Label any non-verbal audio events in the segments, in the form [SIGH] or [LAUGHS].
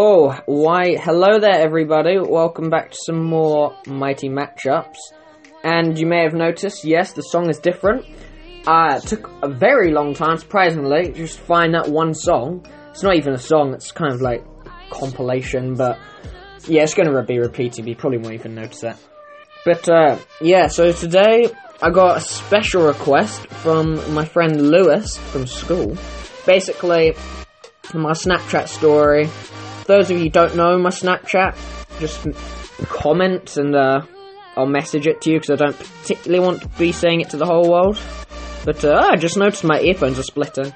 Oh, why, hello there everybody, welcome back to some more Mighty Matchups. And you may have noticed, yes, the song is different. Uh, it took a very long time, surprisingly, just to find that one song. It's not even a song, it's kind of like compilation, but yeah, it's gonna be repeated, you probably won't even notice that. But uh, yeah, so today I got a special request from my friend Lewis from school. Basically, my Snapchat story, those of you don't know my Snapchat, just comment and uh, I'll message it to you because I don't particularly want to be saying it to the whole world. But uh, I just noticed my earphones are splitting.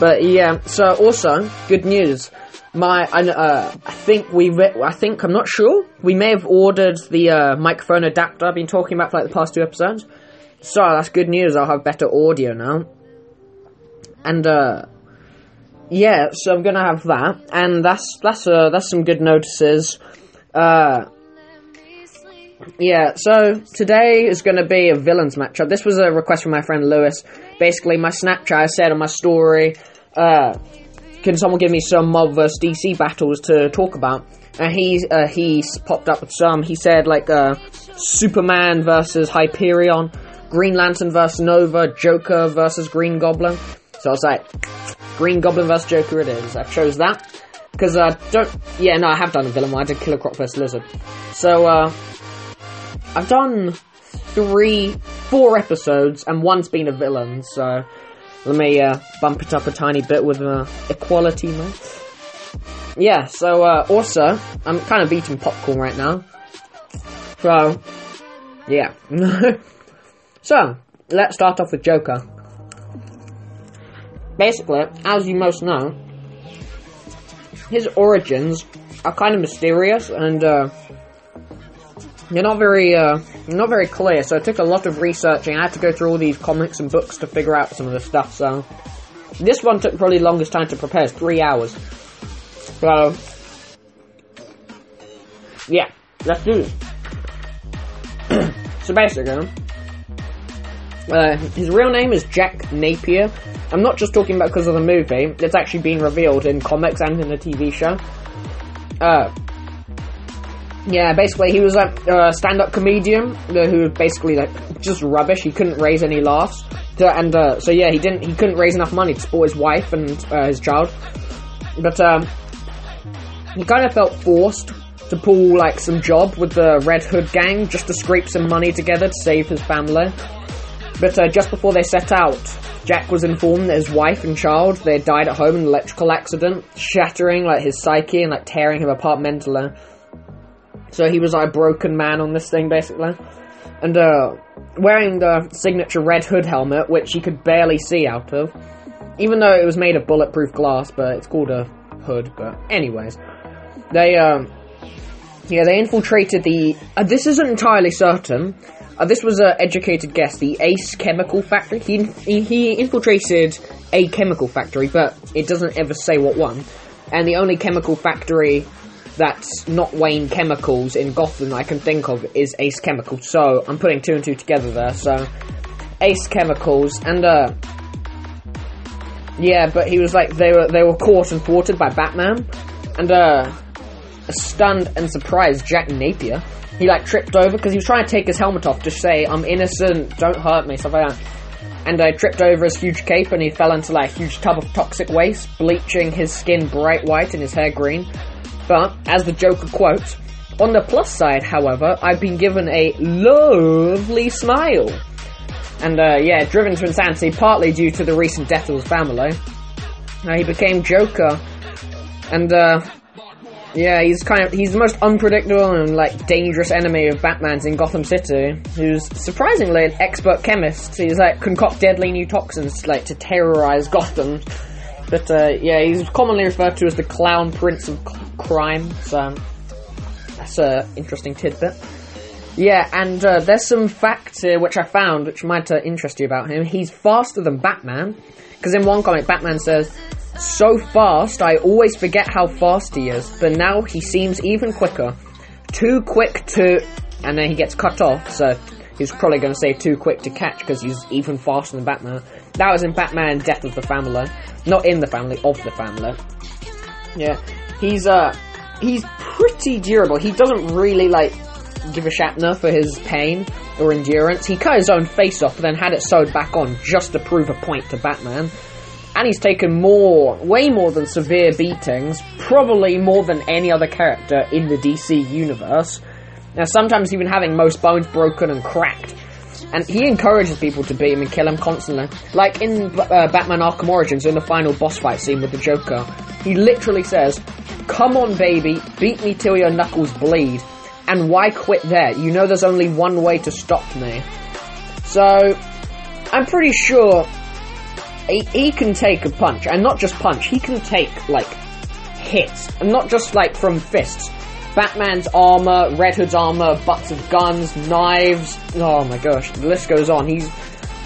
But yeah, so also good news. My, uh, I think we, I think I'm not sure. We may have ordered the uh, microphone adapter I've been talking about for like the past two episodes. So that's good news. I'll have better audio now. And uh, yeah, so I'm gonna have that, and that's that's uh, that's some good notices. Uh, yeah, so today is gonna be a villains matchup. This was a request from my friend Lewis. Basically, my Snapchat I said on my story, uh, can someone give me some Marvel vs DC battles to talk about? And he uh, he popped up with some. He said like uh, Superman versus Hyperion, Green Lantern versus Nova, Joker versus Green Goblin. So I was like, Green Goblin vs Joker it is. I chose that because I don't. Yeah, no, I have done a villain one. I did Killer Croc vs Lizard. So uh, I've done three, four episodes, and one's been a villain. So let me uh, bump it up a tiny bit with uh, equality, man. Yeah. So uh, also, I'm kind of eating popcorn right now. So yeah. [LAUGHS] so let's start off with Joker basically, as you most know, his origins are kind of mysterious and uh, they're not very uh, not very clear. So it took a lot of researching. I had to go through all these comics and books to figure out some of the stuff. So this one took probably the longest time to prepare, three hours. So yeah, let's do this. [CLEARS THROAT] so basically. Uh, his real name is Jack Napier. I'm not just talking about because of the movie. It's actually been revealed in comics and in the TV show. Uh, yeah, basically he was a stand-up comedian who was basically like just rubbish. He couldn't raise any laughs, and uh, so yeah, he didn't. He couldn't raise enough money to support his wife and uh, his child. But um, he kind of felt forced to pull like some job with the Red Hood gang just to scrape some money together to save his family. But uh, just before they set out, Jack was informed that his wife and child they died at home in an electrical accident, shattering like his psyche and like tearing him apart mentally. So he was like a broken man on this thing basically, and uh, wearing the signature Red Hood helmet, which he could barely see out of, even though it was made of bulletproof glass, but it's called a hood. But anyways, they um, yeah they infiltrated the. Uh, this isn't entirely certain uh, this was an educated guess. The Ace Chemical Factory. He, he, he infiltrated a chemical factory, but it doesn't ever say what one. And the only chemical factory that's not Wayne Chemicals in Gotham I can think of is Ace Chemical. So I'm putting two and two together there. So Ace Chemicals and uh yeah, but he was like they were they were caught and thwarted by Batman and uh stunned and surprised Jack Napier he like tripped over because he was trying to take his helmet off to say, I'm innocent, don't hurt me, stuff like that. And I uh, tripped over his huge cape and he fell into like a huge tub of toxic waste, bleaching his skin bright white and his hair green. But, as the Joker quotes, on the plus side, however, I've been given a lovely smile. And uh, yeah, driven to insanity partly due to the recent death of his family. Uh, he became Joker. And uh, yeah, he's kind of he's the most unpredictable and like dangerous enemy of Batman's in Gotham City. Who's surprisingly an expert chemist. He's like concoct deadly new toxins like to terrorize Gotham. But uh, yeah, he's commonly referred to as the Clown Prince of Crime. So that's a interesting tidbit. Yeah, and uh, there's some facts here which I found which might uh, interest you about him. He's faster than Batman because in one comic, Batman says so fast, I always forget how fast he is, but now he seems even quicker. Too quick to. And then he gets cut off, so he's probably going to say too quick to catch because he's even faster than Batman. That was in Batman Death of the Family. Not in the family, of the family. Yeah. He's, uh. he's pretty durable. He doesn't really like give a Shatner for his pain or endurance. He cut his own face off, and then had it sewed back on just to prove a point to Batman. And he's taken more, way more than severe beatings, probably more than any other character in the DC universe. Now, sometimes even having most bones broken and cracked. And he encourages people to beat him and kill him constantly. Like in uh, Batman Arkham Origins, in the final boss fight scene with the Joker, he literally says, Come on, baby, beat me till your knuckles bleed. And why quit there? You know there's only one way to stop me. So, I'm pretty sure he, he can take a punch, and not just punch, he can take, like, hits, and not just, like, from fists. Batman's armor, Red Hood's armor, butts of guns, knives, oh my gosh, the list goes on. He's,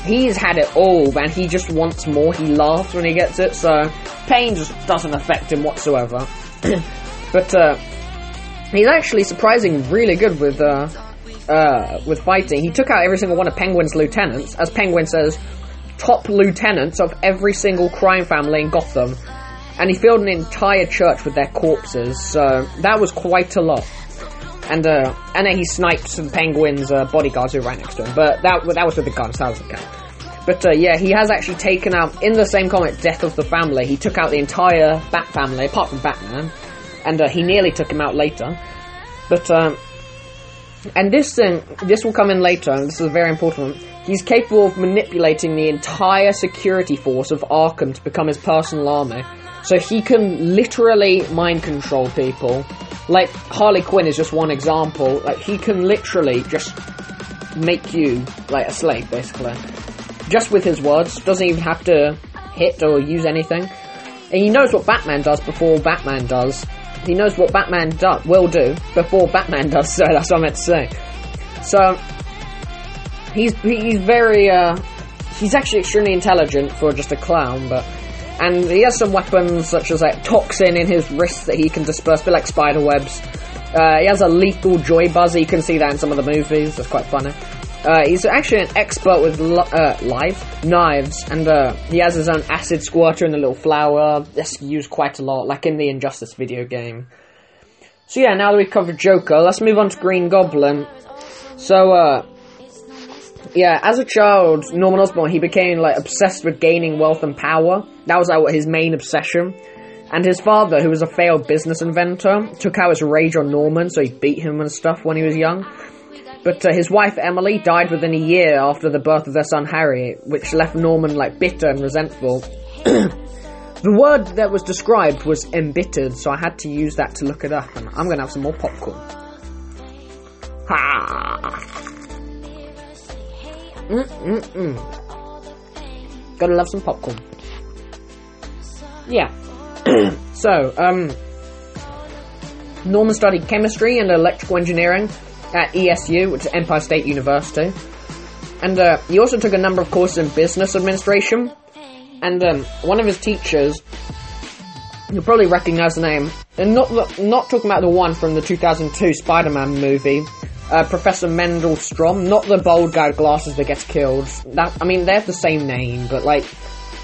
he's had it all, and he just wants more, he laughs when he gets it, so pain just doesn't affect him whatsoever. [CLEARS THROAT] but, uh, he's actually surprising really good with, uh, uh, with fighting. He took out every single one of Penguin's lieutenants, as Penguin says, top lieutenants of every single crime family in Gotham. And he filled an entire church with their corpses, so that was quite a lot. And uh, and then he sniped some penguins' uh, bodyguards who right next to him. But that that was with the guns. That was okay. But uh, yeah, he has actually taken out in the same comic, Death of the Family. He took out the entire Bat family, apart from Batman, and uh, he nearly took him out later. But um, and this thing, this will come in later, and this is a very important one. He's capable of manipulating the entire security force of Arkham to become his personal army. So he can literally mind control people. Like, Harley Quinn is just one example. Like, he can literally just make you, like, a slave, basically. Just with his words. Doesn't even have to hit or use anything. And he knows what Batman does before Batman does. He knows what Batman do- will do before Batman does, [LAUGHS] so that's what I meant to say. So, he's, he's very, uh, he's actually extremely intelligent for just a clown, but, and he has some weapons such as like toxin in his wrist that he can disperse, bit like spider webs. Uh, he has a lethal joy buzzer, you can see that in some of the movies, that's quite funny. Uh, he's actually an expert with li- uh, live knives, and uh, he has his own acid squirter and a little flower. That's used quite a lot, like in the Injustice video game. So yeah, now that we've covered Joker, let's move on to Green Goblin. So, uh, yeah, as a child, Norman Osborn, he became like obsessed with gaining wealth and power. That was like his main obsession. And his father, who was a failed business inventor, took out his rage on Norman, so he beat him and stuff when he was young. But uh, his wife Emily died within a year after the birth of their son Harry, which left Norman like bitter and resentful. [CLEARS THROAT] the word that was described was embittered, so I had to use that to look it up, and I'm gonna have some more popcorn. Ha! Mm-mm-mm. Gotta love some popcorn. Yeah. [CLEARS THROAT] so, um, Norman studied chemistry and electrical engineering at ESU, which is Empire State University. And uh, he also took a number of courses in business administration. And um, one of his teachers, you'll probably recognize the name, and not not talking about the one from the 2002 Spider-Man movie, uh, Professor Mendel Stromm, not the bold guy with glasses that gets killed. That I mean, they have the same name, but like,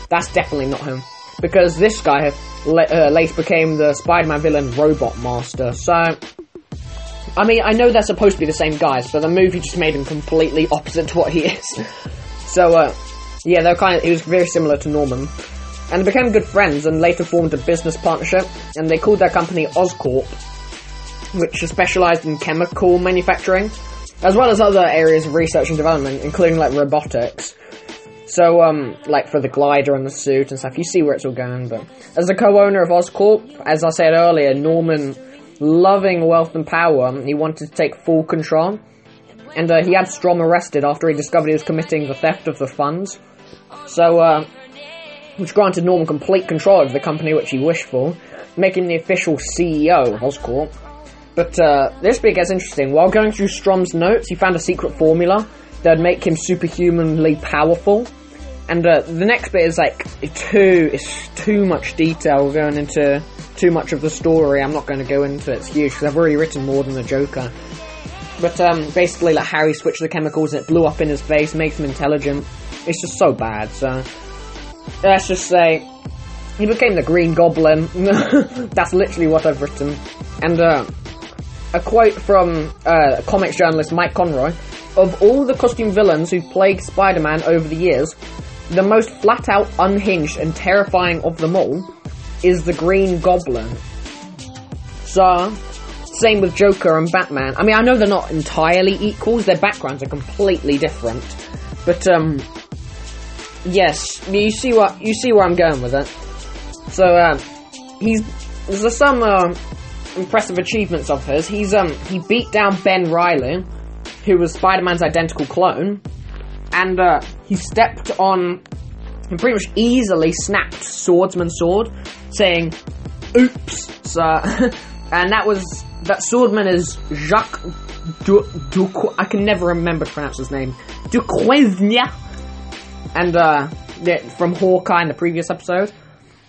that's definitely not him. Because this guy uh, later became the Spider-Man villain Robot Master. So, I mean, I know they're supposed to be the same guys, but the movie just made him completely opposite to what he is. [LAUGHS] so, uh, yeah, they're kind of, he was very similar to Norman. And they became good friends and later formed a business partnership, and they called their company Oscorp, which is specialized in chemical manufacturing, as well as other areas of research and development, including like robotics. So, um, like for the glider and the suit and stuff, you see where it's all going, but as the co-owner of Oscorp, as I said earlier, Norman loving wealth and power, he wanted to take full control. And uh, he had Stromm arrested after he discovered he was committing the theft of the funds. So, uh, which granted Norman complete control of the company which he wished for, making the official CEO of Oscorp. But uh, this bit gets interesting. While going through Stromm's notes, he found a secret formula that would make him superhumanly powerful. And uh, the next bit is like too, it's too much detail going into too much of the story. I'm not going to go into it. It's huge because I've already written more than the Joker. But um, basically, like Harry switched the chemicals and it blew up in his face, makes him intelligent. It's just so bad. So let's just say he became the Green Goblin. [LAUGHS] That's literally what I've written. And uh, a quote from uh, comics journalist Mike Conroy Of all the costume villains who've plagued Spider Man over the years, the most flat out, unhinged, and terrifying of them all is the Green Goblin. So, same with Joker and Batman. I mean, I know they're not entirely equals, their backgrounds are completely different. But, um, yes, you see what, you see where I'm going with it. So, uh, he's, there's some, uh, impressive achievements of his. He's, um, he beat down Ben Reilly, who was Spider-Man's identical clone, and, uh, he stepped on, and pretty much easily snapped Swordsman's sword, saying, oops, sir," [LAUGHS] and that was that swordman is Jacques du, du I can never remember to pronounce his name. Duquesne, and uh, from Hawkeye in the previous episode.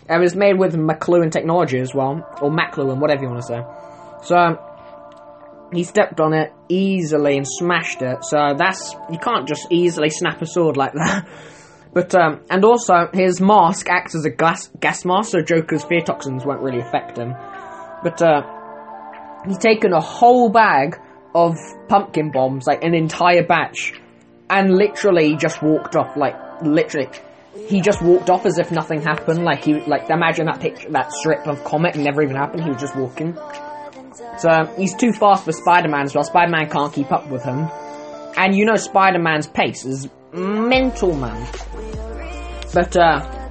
It was made with McLuhan technology as well, or McLuhan, whatever you want to say. So he stepped on it easily and smashed it. So that's you can't just easily snap a sword like that. [LAUGHS] But um, and also his mask acts as a gas gas mask, so Joker's fear toxins won't really affect him. But uh, he's taken a whole bag of pumpkin bombs, like an entire batch, and literally just walked off. Like literally, he just walked off as if nothing happened. Like he like imagine that picture, that strip of comic never even happened. He was just walking. So um, he's too fast for Spider-Man as well. Spider-Man can't keep up with him, and you know Spider-Man's pace is mental, man. But uh,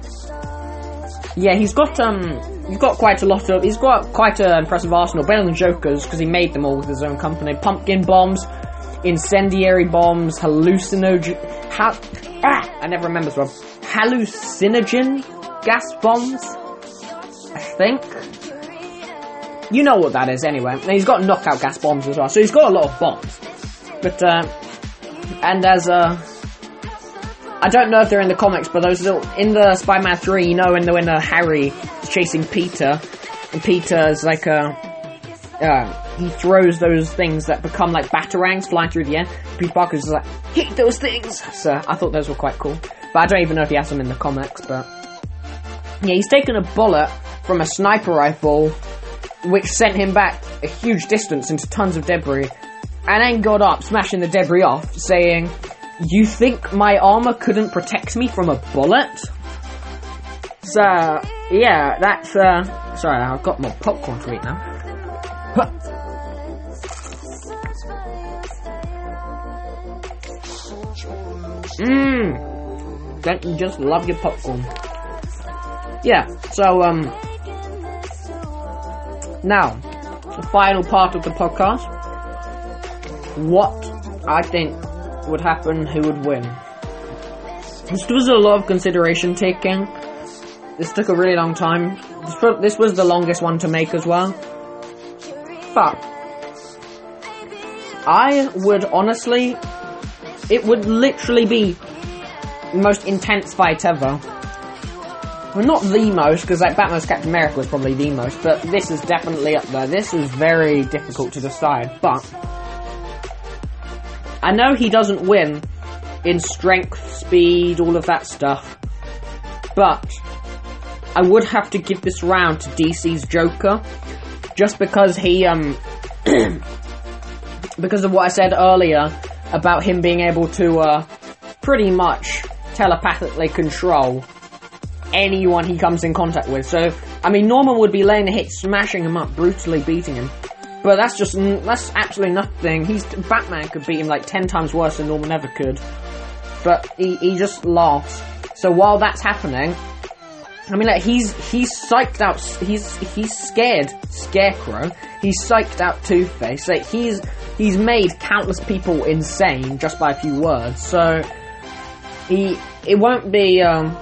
yeah, he's got um, he's got quite a lot of, he's got quite an impressive arsenal, better than Joker's because he made them all with his own company. Pumpkin bombs, incendiary bombs, hallucinogen, ha- ah, I never remember this one. Hallucinogen gas bombs, I think. You know what that is anyway. And he's got knockout gas bombs as well, so he's got a lot of bombs. But uh, and as uh, I don't know if they're in the comics, but those little in the Spider-Man three, you know, when the when uh, Harry is chasing Peter, and Peter is like a. Uh, he throws those things that become like batarangs flying through the air. Peter Parker's like, hit those things! So I thought those were quite cool. But I don't even know if he has them in the comics, but. Yeah, he's taken a bullet from a sniper rifle, which sent him back a huge distance into tons of debris, and then got up, smashing the debris off, saying, you think my armor couldn't protect me from a bullet? So, yeah, that's, uh, sorry, I've got more popcorn to eat now. Mmm! Don't you just love your popcorn? Yeah, so, um, now, the final part of the podcast. What I think would happen, who would win. This was a lot of consideration taking. This took a really long time. This was the longest one to make as well. But, I would honestly, it would literally be most intense fight ever. Well, not the most, because like Batman's Captain America was probably the most, but this is definitely up there. This is very difficult to decide, but I know he doesn't win in strength, speed, all of that stuff, but I would have to give this round to DC's Joker, just because he, um, [CLEARS THROAT] because of what I said earlier about him being able to, uh, pretty much telepathically control anyone he comes in contact with. So, I mean, Norman would be laying a hit, smashing him up, brutally beating him. But that's just that's absolutely nothing. He's Batman could beat him like ten times worse than Norman ever could, but he, he just laughs. So while that's happening, I mean, like he's he's psyched out. He's he's scared Scarecrow. He's psyched out Two Face. Like he's he's made countless people insane just by a few words. So he it won't be um,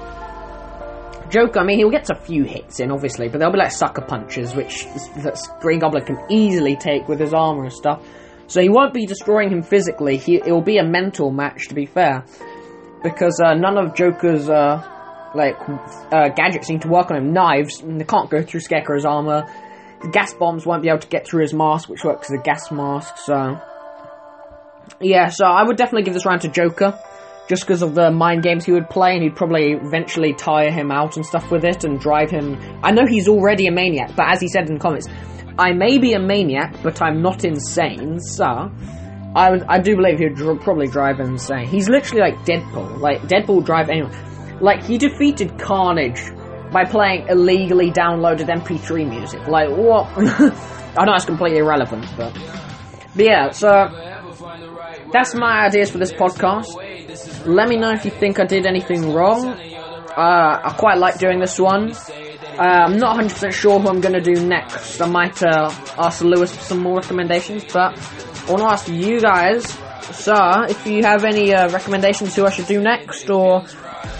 Joker, I mean, he'll get a few hits in, obviously, but they'll be like sucker punches, which that Green Goblin can easily take with his armor and stuff. So he won't be destroying him physically. He, it will be a mental match, to be fair, because uh, none of Joker's uh, like uh, gadgets seem to work on him. Knives, they can't go through Scarecrow's armor. The gas bombs won't be able to get through his mask, which works as a gas mask. So yeah, so I would definitely give this round to Joker. Just because of the mind games he would play, and he'd probably eventually tire him out and stuff with it and drive him. I know he's already a maniac, but as he said in the comments, I may be a maniac, but I'm not insane, so. I, I do believe he'd dr- probably drive him insane. He's literally like Deadpool. Like, Deadpool drive anyone. Like, he defeated Carnage by playing illegally downloaded MP3 music. Like, what? [LAUGHS] I know it's completely irrelevant, but. But yeah, so. That's my ideas for this podcast. Let me know if you think I did anything wrong. Uh, I quite like doing this one. Uh, I'm not 100% sure who I'm going to do next. I might uh, ask Lewis for some more recommendations, but I want to ask you guys, sir, if you have any uh, recommendations who I should do next, or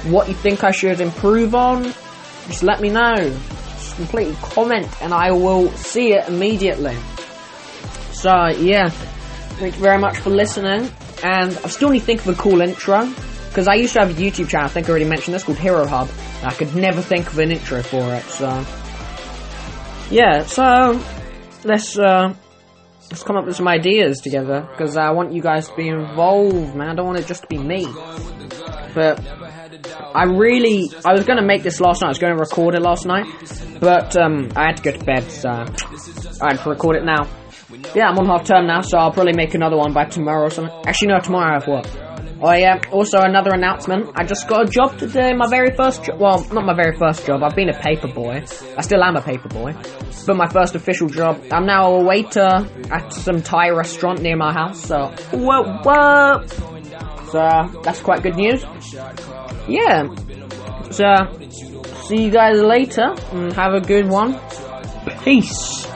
what you think I should improve on, just let me know. Just completely comment, and I will see it immediately. So, yeah, thank you very much for listening, and I still need to think of a cool intro. Because I used to have a YouTube channel, I think I already mentioned this, called Hero Hub. I could never think of an intro for it, so. Yeah, so. Let's, uh. Let's come up with some ideas together, because I want you guys to be involved, man. I don't want it just to be me. But. I really. I was gonna make this last night, I was gonna record it last night. But, um, I had to go to bed, so. I had to record it now. Yeah, I'm on half term now, so I'll probably make another one by tomorrow or something. Actually, no, tomorrow I have work. Oh yeah, also another announcement. I just got a job today, my very first job. Well, not my very first job, I've been a paper boy. I still am a paper boy. But my first official job. I'm now a waiter at some Thai restaurant near my house, so. What, what? So, that's quite good news. Yeah. So, see you guys later, and have a good one. Peace.